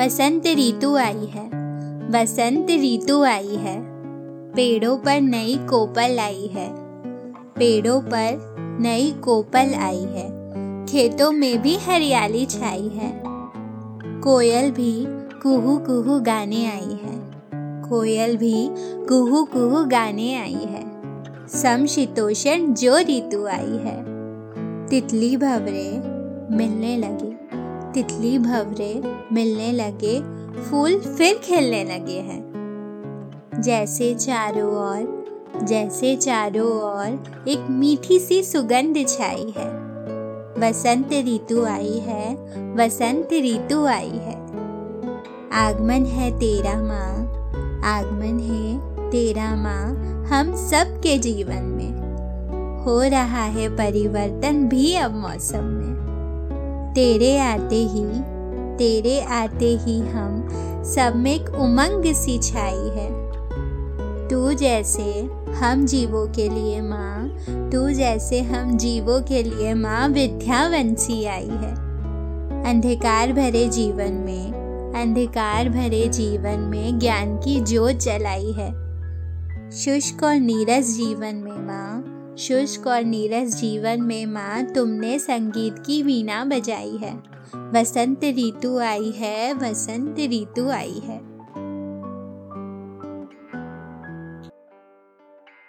वसंत ऋतु आई है। वसंत ऋतु आई है। पेड़ों पर नई कोपल आई है। पेड़ों पर नई कोपल आई है। खेतों में भी हरियाली छाई है। कोयल भी कुहू कुहू गाने आई है। कोयल भी कुहू कुहू गाने आई है। समशीतोषण जो ऋतु आई है। तितली भवरे मिलने लगे। तितली भवरे मिलने लगे, फूल फिर खिलने लगे हैं। जैसे चारों ओर, जैसे चारों ओर एक मीठी सी सुगंध छाई है। वसंत ऋतु आई है, वसंत ऋतु आई है। आगमन है तेरा माँ, आगमन है तेरा माँ हम सब के जीवन में। हो रहा है परिवर्तन भी अब मौसम में। तेरे आते ही, तेरे आते ही हम सब में एक उमंग सी छाई है। तू जैसे हम जीवों के लिए माँ, तू जैसे हम जीवों के लिए माँ विद्यावंशी आई है। अंधकार भरे जीवन में, अंधकार भरे जीवन में ज्ञान की जोत जलाई है। शुष्क और नीरस जीवन में माँ शुष्क और नीरस जीवन में माँ, तुमने संगीत की वीणा बजाई है। वसंत ऋतु आई है, वसंत ऋतु आई है।